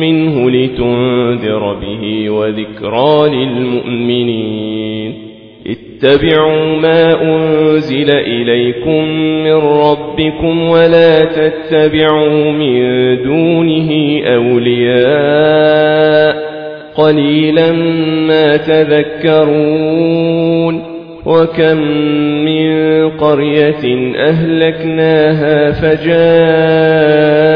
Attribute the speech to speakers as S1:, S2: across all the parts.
S1: منه لتنذر به وذكرى للمؤمنين. اتبعوا ما أنزل إليكم من ربكم ولا تتبعوا من دونه أولياء. قليلا ما تذكرون. وكم من قرية أهلكناها فجاءها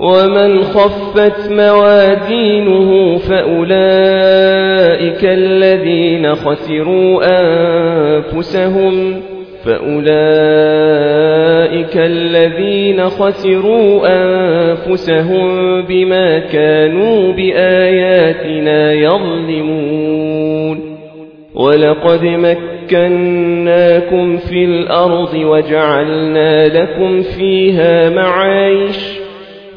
S1: ومن خفت موازينه فأولئك الذين خسروا أنفسهم فأولئك الذين خسروا أنفسهم بما كانوا بآياتنا يظلمون ولقد مكناكم في الأرض وجعلنا لكم فيها معايش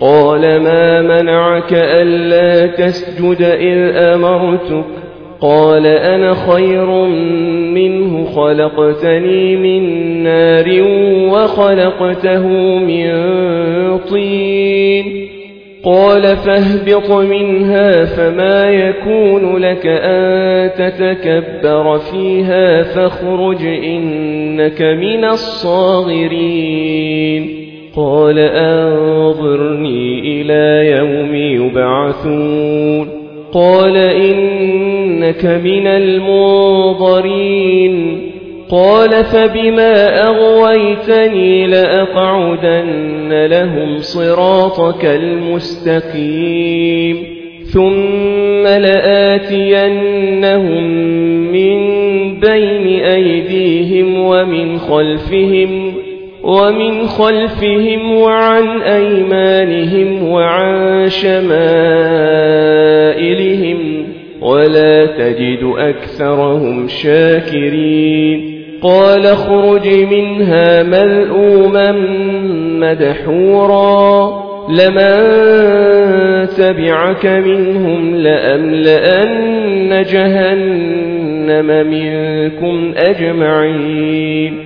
S1: قال ما منعك ألا تسجد إذ أمرتك؟ قال أنا خير منه خلقتني من نار وخلقته من طين. قال فاهبط منها فما يكون لك أن تتكبر فيها فاخرج إنك من الصاغرين. قال أنظرني إلى يوم يبعثون. قال إنك من المنظرين. قال فبما أغويتني لأقعدن لهم صراطك المستقيم. ثم لآتينهم من بين أيديهم ومن خلفهم ومن خلفهم وعن أيمانهم وعن شمائلهم ولا تجد أكثرهم شاكرين قال اخرج منها ملؤوما مدحورا لمن تبعك منهم لأملأن جهنم منكم أجمعين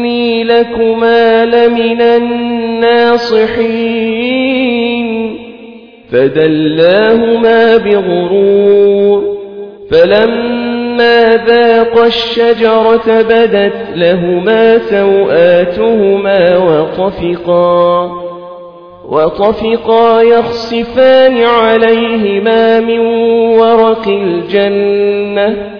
S1: إني لكما لمن الناصحين. فدلاهما بغرور. فلما ذاق الشجرة بدت لهما سوآتهما وطفقا وطفقا يخصفان عليهما من ورق الجنة.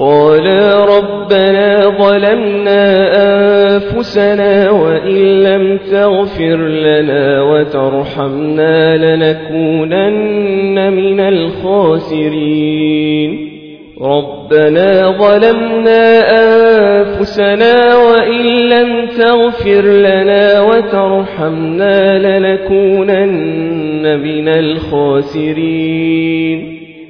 S1: قالا ربنا ظلمنا أنفسنا وإن لم تغفر لنا وترحمنا لنكونن من الخاسرين. ربنا ظلمنا أنفسنا وإن لم تغفر لنا وترحمنا لنكونن من الخاسرين.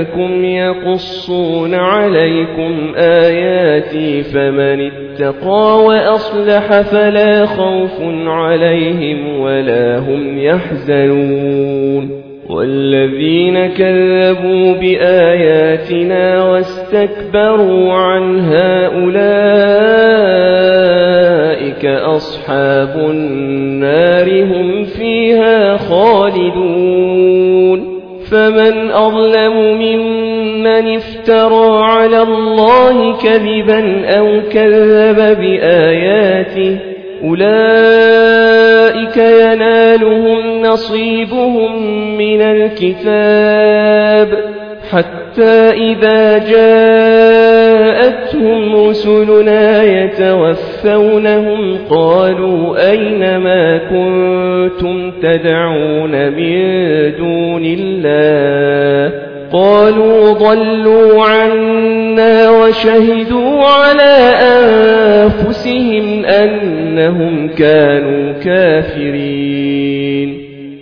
S1: منكم يقصون عليكم آياتي فمن اتقى وأصلح فلا خوف عليهم ولا هم يحزنون والذين كذبوا بآياتنا واستكبروا عنها أولئك أصحاب النار هم فيها خالدون فمن أظلم ممن افترى على الله كذبا أو كذب بآياته أولئك ينالهم نصيبهم من الكتاب حتى إذا جاءتهم رسلنا يتوفونهم قالوا أين ما كنتم تدعون من دون الله قالوا ضلوا عنا وشهدوا على أنفسهم أنهم كانوا كافرين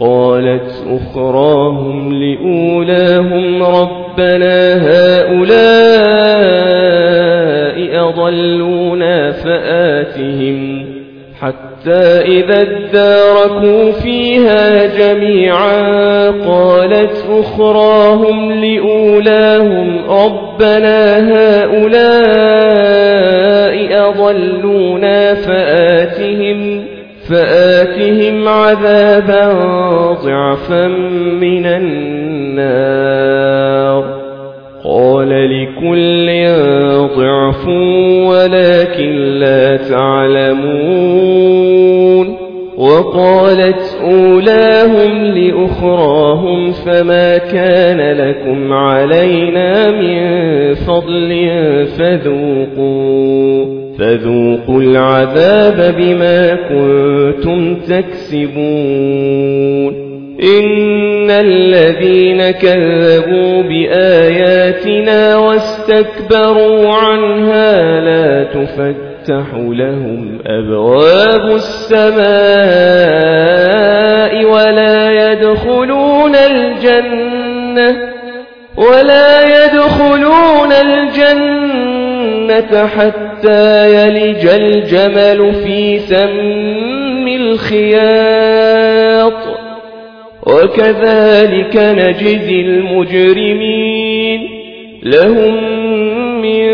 S1: قالت أخراهم لأولاهم ربنا هؤلاء أضلونا فآتهم حتى إذا اداركوا فيها جميعا قالت أخراهم لأولاهم ربنا هؤلاء أضلونا فآتهم فآتهم عذابا ضعفا من النار. قال لكل ضعف ولكن لا تعلمون. وقالت أولاهم لأخراهم فما كان لكم علينا من فضل فذوقوا. فذوقوا العذاب بما كنتم تكسبون. إن الذين كذبوا بآياتنا واستكبروا عنها لا تفتح لهم أبواب السماء ولا يدخلون الجنة ولا يدخلون الجنة حتى يلج الجمل في سم الخياط وكذلك نجزي المجرمين لهم من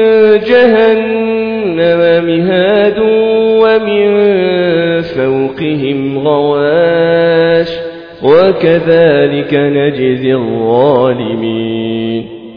S1: جهنم مهاد ومن فوقهم غواش وكذلك نجزي الظالمين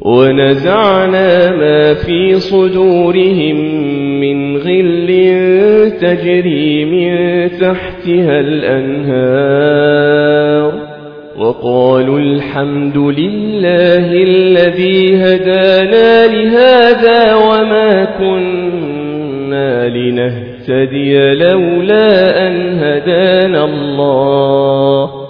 S1: ونزعنا ما في صدورهم من غل تجري من تحتها الأنهار. وقالوا الحمد لله الذي هدانا لهذا وما كنا لنهتدي لولا أن هدانا الله.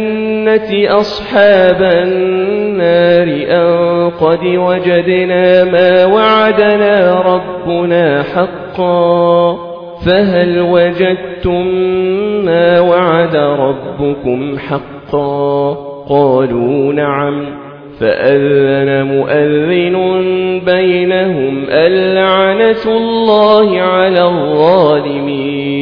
S1: أصحاب النار أن قد وجدنا ما وعدنا ربنا حقا فهل وجدتم ما وعد ربكم حقا قالوا نعم فأذن مؤذن بينهم اللعنة الله على الظالمين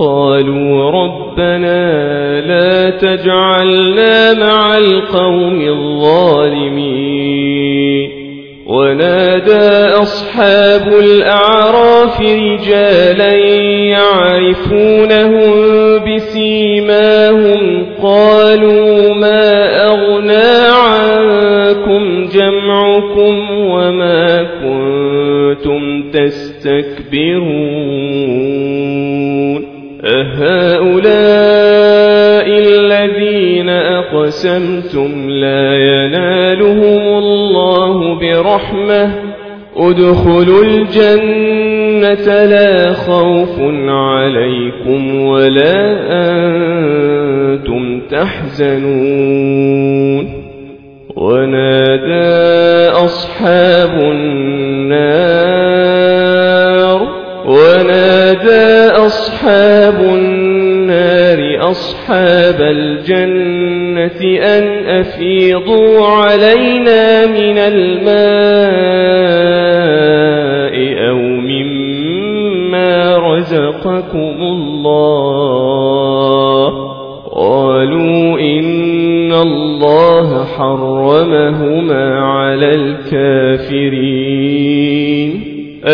S1: قالوا ربنا لا تجعلنا مع القوم الظالمين. ونادى أصحاب الأعراف رجالا يعرفونهم بسيماهم. قالوا ما أغنى عنكم جمعكم وما كنتم تستكبرون. ادخلوا الجنة لا خوف عليكم ولا أنتم تحزنون. ونادى أصحاب النار ونادى أصحاب النار أصحاب الجنة أن أفيضوا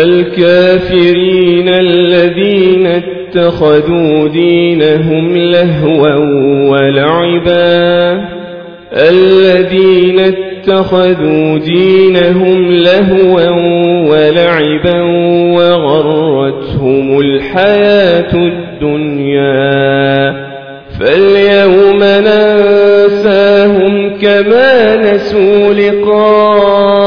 S1: الكافرين الذين اتخذوا دينهم لهوا ولعبا. الذين اتخذوا دينهم لهوا ولعبا وغرتهم الحياة الدنيا. فاليوم ننساهم كما نسوا لقاء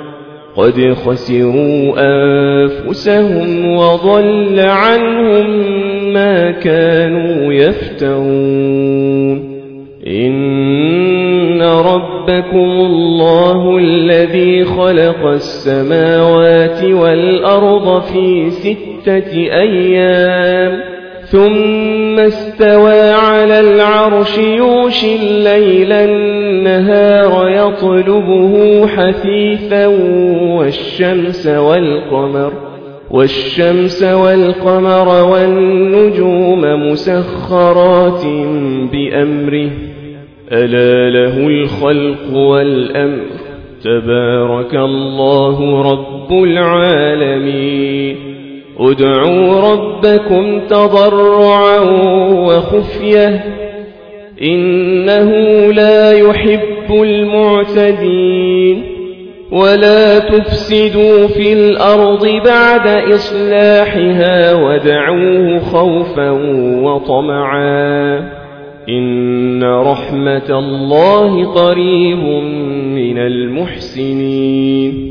S1: قد خسروا أنفسهم وضل عنهم ما كانوا يفترون. إن ربكم الله الذي خلق السماوات والأرض في ستة أيام. ثم استوى على العرش يوشي الليل النهار يطلبه حثيثا والشمس والقمر والشمس والقمر والنجوم مسخرات بأمره ألا له الخلق والأمر تبارك الله رب العالمين ادعوا ربكم تضرعا وخفية إنه لا يحب المعتدين ولا تفسدوا في الأرض بعد إصلاحها ودعوه خوفا وطمعا إن رحمة الله قريب من المحسنين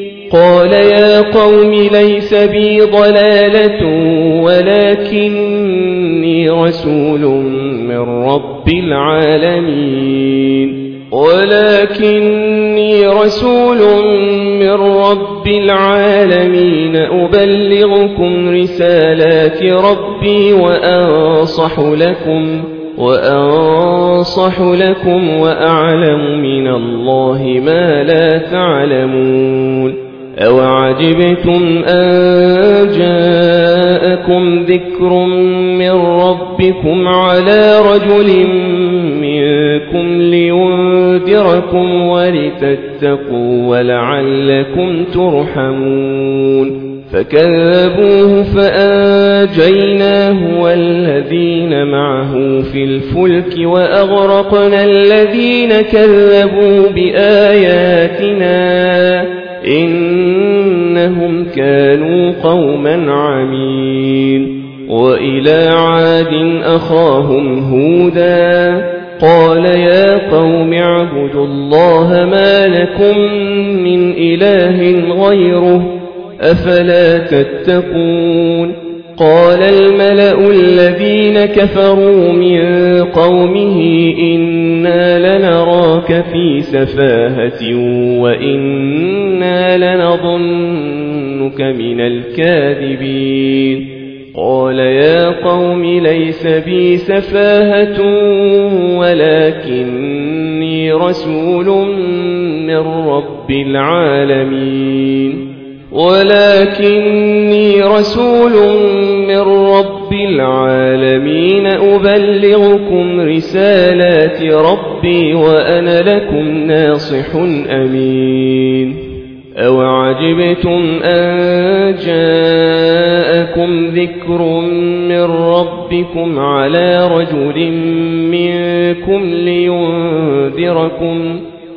S1: قال يا قوم ليس بي ضلالة ولكني رسول من رب العالمين. ولكني رسول من رب العالمين. أبلغكم رسالات ربي وأنصح لكم وأنصح لكم وأعلم من الله ما لا تعلمون. أوعجبتم أن جاءكم ذكر من ربكم على رجل منكم لينذركم ولتتقوا ولعلكم ترحمون فكذبوه فأنجيناه والذين معه في الفلك وأغرقنا الذين كذبوا بآياتنا إنهم كانوا قوما عمين وإلى عاد أخاهم هودا قال يا قوم اعبدوا الله ما لكم من إله غيره أفلا تتقون قال الملأ الذين كفروا من قومه إنا لنراك في سفاهة وإنا لنظنك من الكاذبين. قال يا قوم ليس بي سفاهة ولكني رسول من رب العالمين. ولكني رسول من رب العالمين أبلغكم رسالات ربي وأنا لكم ناصح أمين. أوعجبتم أن جاءكم ذكر من ربكم على رجل منكم لينذركم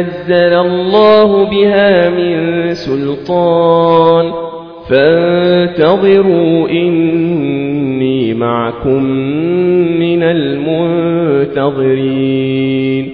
S1: نزل الله بها من سلطان فانتظروا إني معكم من المنتظرين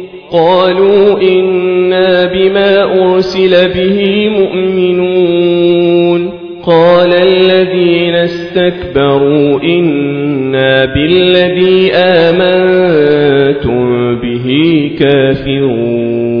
S1: قالوا إنا بما أرسل به مؤمنون. قال الذين استكبروا إنا بالذي آمنتم به كافرون.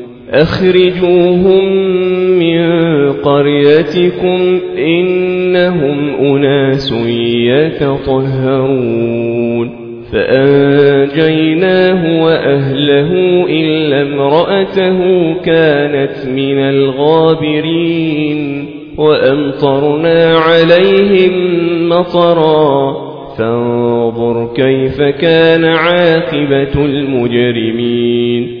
S1: أخرجوهم من قريتكم إنهم أناس يتطهرون. فأنجيناه وأهله إلا امرأته كانت من الغابرين. وأمطرنا عليهم مطرا. فانظر كيف كان عاقبة المجرمين.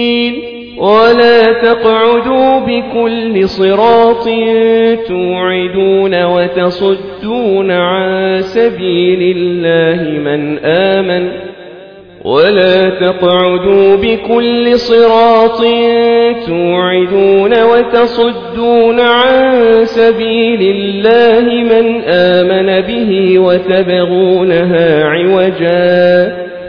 S1: ولا تقعدوا بكل صراط توعدون وتصدون عن سبيل الله من آمن ولا تقعدوا بكل صراط توعدون وتصدون عن سبيل الله من آمن به وتبغونها عوجاً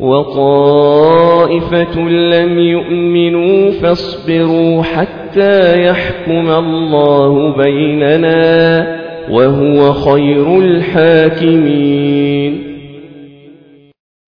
S1: وطائفة لم يؤمنوا فاصبروا حتى يحكم الله بيننا وهو خير الحاكمين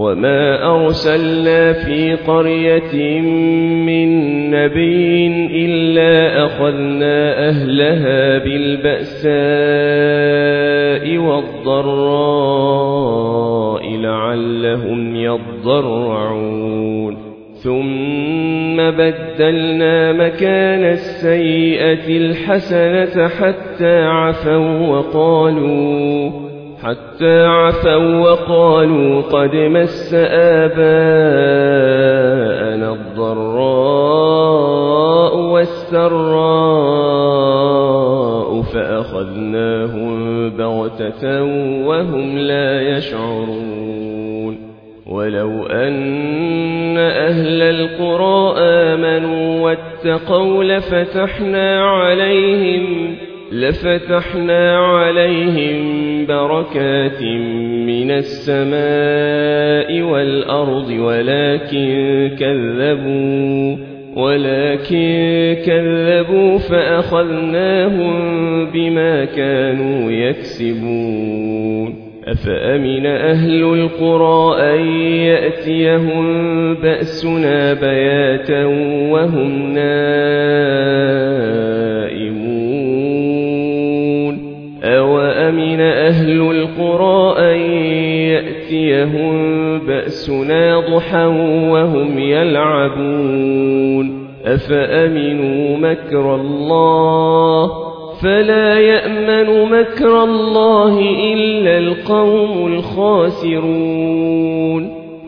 S1: وما أرسلنا في قرية من نبي إلا أخذنا أهلها بالبأساء والضراء لعلهم يضرعون ثم بدلنا مكان السيئة الحسنة حتى عفوا وقالوا حتى عفوا وقالوا قد مس آباءنا الضراء والسراء فأخذناهم بغتة وهم لا يشعرون ولو أن أهل القرى آمنوا واتقوا لفتحنا عليهم لفتحنا عليهم بركات من السماء والأرض ولكن كذبوا ولكن كذبوا فأخذناهم بما كانوا يكسبون. أفأمن أهل القرى أن يأتيهم بأسنا بياتا وهم نائمون؟ أهل القرى أن يأتيهم بأسنا ضحى وهم يلعبون. أفأمنوا مكر الله؟ فلا يأمن مكر الله إلا القوم الخاسرون.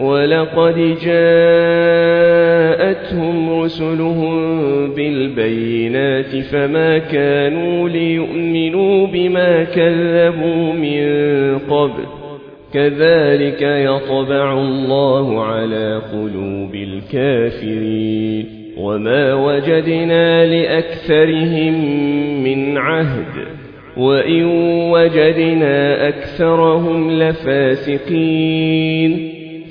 S1: ولقد جاءتهم رسلهم بالبينات فما كانوا ليؤمنوا بما كذبوا من قبل. كذلك يطبع الله على قلوب الكافرين. وما وجدنا لأكثرهم من عهد. وإن وجدنا أكثرهم لفاسقين.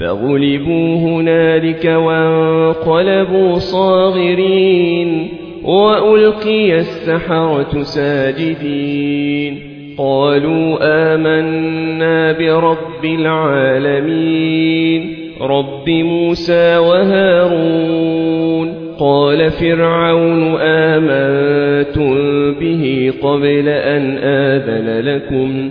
S1: فغلبوا هنالك وانقلبوا صاغرين وألقي السحرة ساجدين. قالوا آمنا برب العالمين رب موسى وهارون. قال فرعون آمنتم به قبل أن آذن لكم؟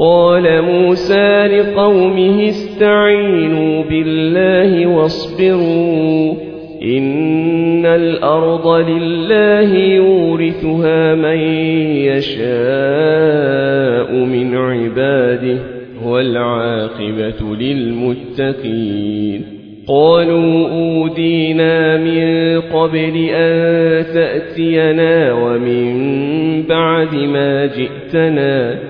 S1: قال موسى لقومه استعينوا بالله واصبروا إن الأرض لله يورثها من يشاء من عباده والعاقبة للمتقين. قالوا أودينا من قبل أن تأتينا ومن بعد ما جئتنا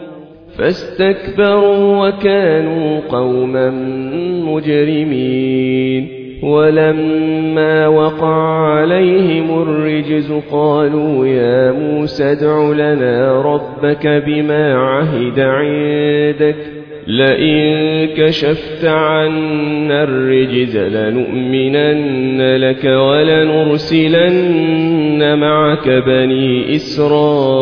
S1: فاستكبروا وكانوا قوما مجرمين. ولما وقع عليهم الرجز قالوا يا موسى ادع لنا ربك بما عهد عندك. لئن كشفت عنا الرجز لنؤمنن لك ولنرسلن معك بني إسرائيل.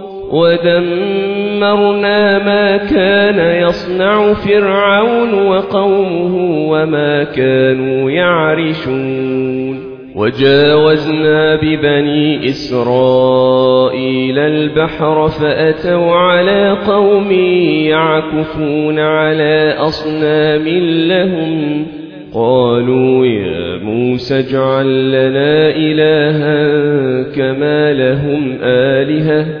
S1: ودمرنا ما كان يصنع فرعون وقومه وما كانوا يعرشون وجاوزنا ببني إسرائيل البحر فأتوا على قوم يعكفون على أصنام لهم قالوا يا موسى اجعل لنا إلها كما لهم آلهة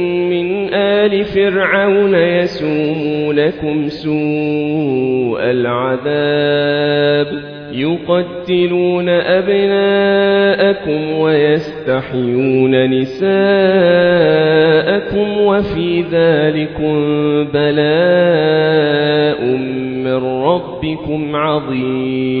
S1: آل فرعون يسومونكم سوء العذاب يقتلون أبناءكم ويستحيون نساءكم وفي ذلكم بلاء من ربكم عظيم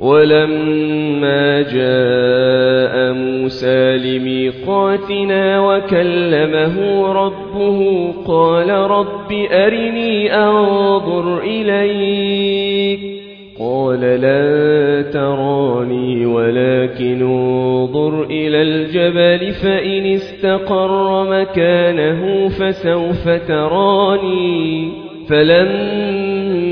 S1: ولما جاء موسى لميقاتنا وكلمه ربه قال رب أرني أنظر إليك قال لا تراني ولكن انظر إلى الجبل فإن استقر مكانه فسوف تراني فلما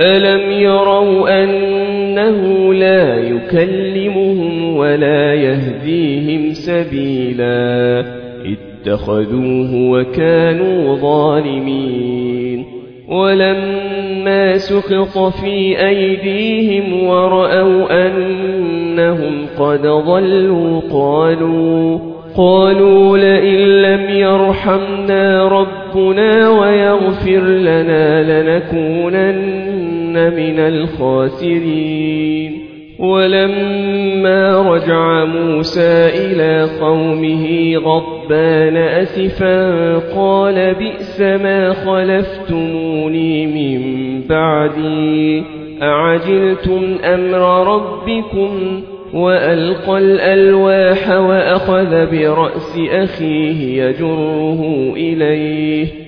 S1: ألم يروا أنه لا يكلمهم ولا يهديهم سبيلا اتخذوه وكانوا ظالمين ولما سخط في أيديهم ورأوا أنهم قد ضلوا قالوا قالوا لئن لم يرحمنا ربنا ويغفر لنا لنكونن من الخاسرين ولما رجع موسى إلى قومه غضبان أسفا قال بئس ما خلفتموني من بعدي أعجلتم أمر ربكم وألقى الألواح وأخذ برأس أخيه يجره إليه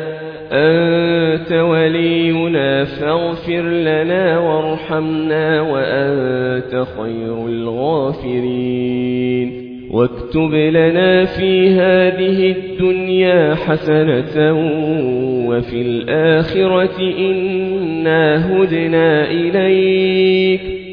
S1: أنت ولينا فاغفر لنا وارحمنا وأنت خير الغافرين. واكتب لنا في هذه الدنيا حسنة وفي الآخرة إنا هدنا إليك.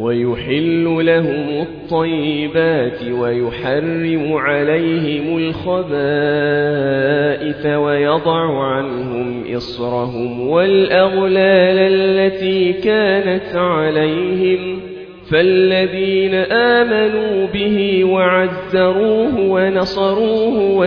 S1: ويحل لهم الطيبات ويحرم عليهم الخبائث ويضع عنهم إصرهم والأغلال التي كانت عليهم فالذين آمنوا به وعزروه ونصروه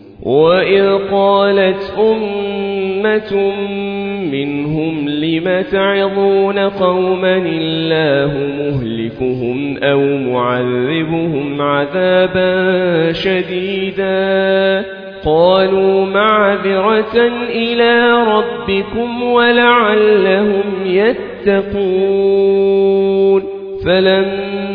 S1: وإذ قالت أمة منهم لم تعظون قوما الله مهلكهم أو معذبهم عذابا شديدا قالوا معذرة إلى ربكم ولعلهم يتقون فلما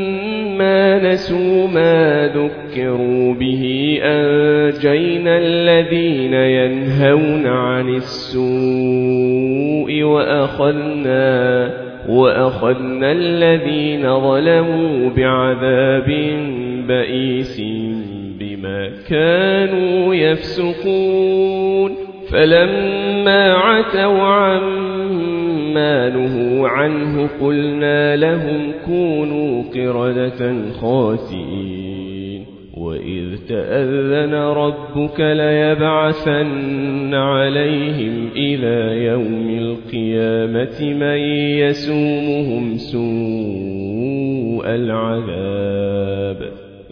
S1: نسوا ما ذكروا به أنجينا الذين ينهون عن السوء وأخذنا وأخذنا الذين ظلموا بعذاب بئيس بما كانوا يفسقون فلما عتوا عما نهوا عنه قلنا لهم كونوا قردة خاسئين. وإذ تأذن ربك ليبعثن عليهم إلى يوم القيامة من يسومهم سوء العذاب.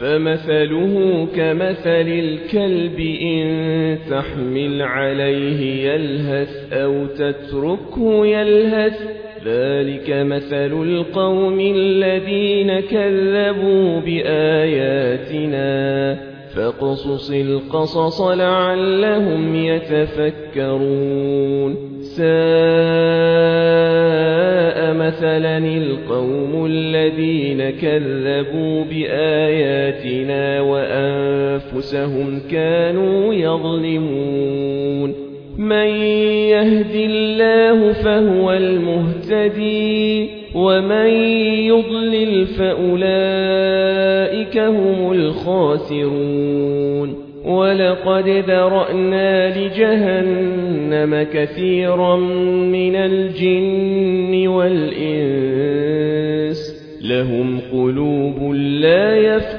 S1: فمثله كمثل الكلب إن تحمل عليه يلهث أو تتركه يلهث ذلك مثل القوم الذين كذبوا بآياتنا فاقصص القصص لعلهم يتفكرون ساء مثلا القوم الذين كذبوا بآياتنا وأنفسهم كانوا يظلمون من يهد الله فهو المهتدي ومن يضلل فأولئك هم الخاسرون ولقد ذرأنا لجهنم كثيرا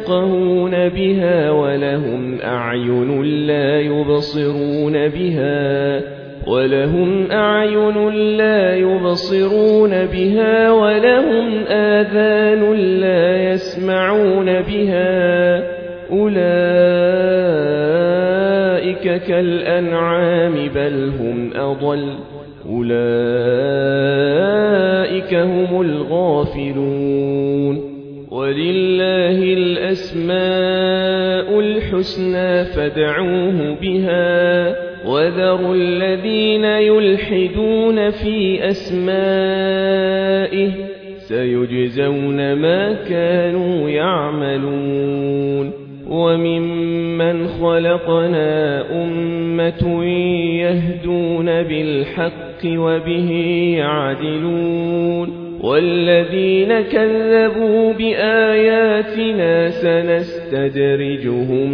S1: يفقهون بها ولهم أعين لا يبصرون بها ولهم أعين لا يبصرون كذبوا بآياتنا سنستدرجهم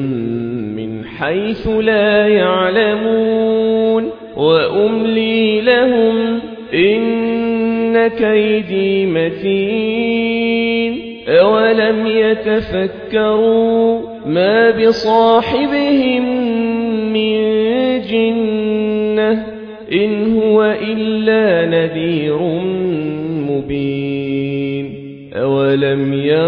S1: من حيث لا يعلمون. وأملي لهم إن كيدي متين. أولم يتفكروا ما بصاحبهم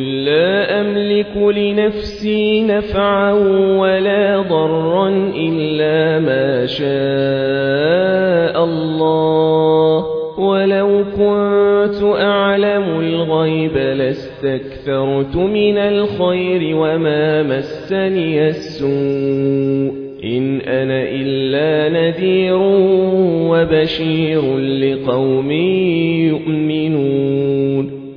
S1: قل لا أملك لنفسي نفعا ولا ضرا إلا ما شاء الله. ولو كنت أعلم الغيب لاستكثرت من الخير وما مسني السوء. إن أنا إلا نذير وبشير لقوم يؤمنون.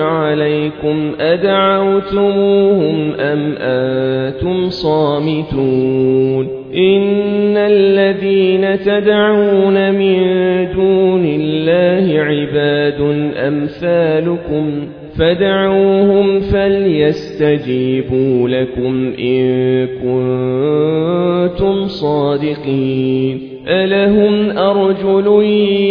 S1: عليكم أدعوتموهم أم أنتم صامتون إن الذين تدعون من دون الله عباد أمثالكم فدعوهم فليستجيبوا لكم إن كنتم صادقين ألهم أرجل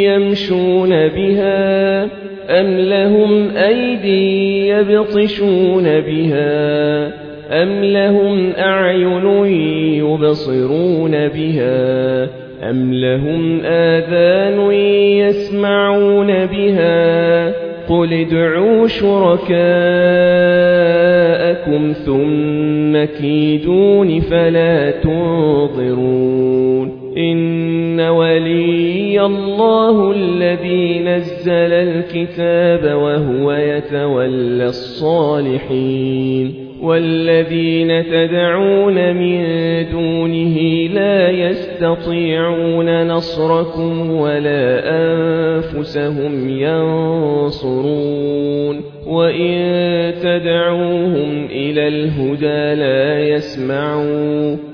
S1: يمشون بها أم لهم أيدي يبطشون بها أم لهم أعين يبصرون بها أم لهم آذان يسمعون بها قل ادعوا شركاءكم ثم كيدون فلا تنظرون الله الذي نزل الكتاب وهو يتولى الصالحين والذين تدعون من دونه لا يستطيعون نصركم ولا أنفسهم ينصرون وإن تدعوهم إلى الهدى لا يسمعون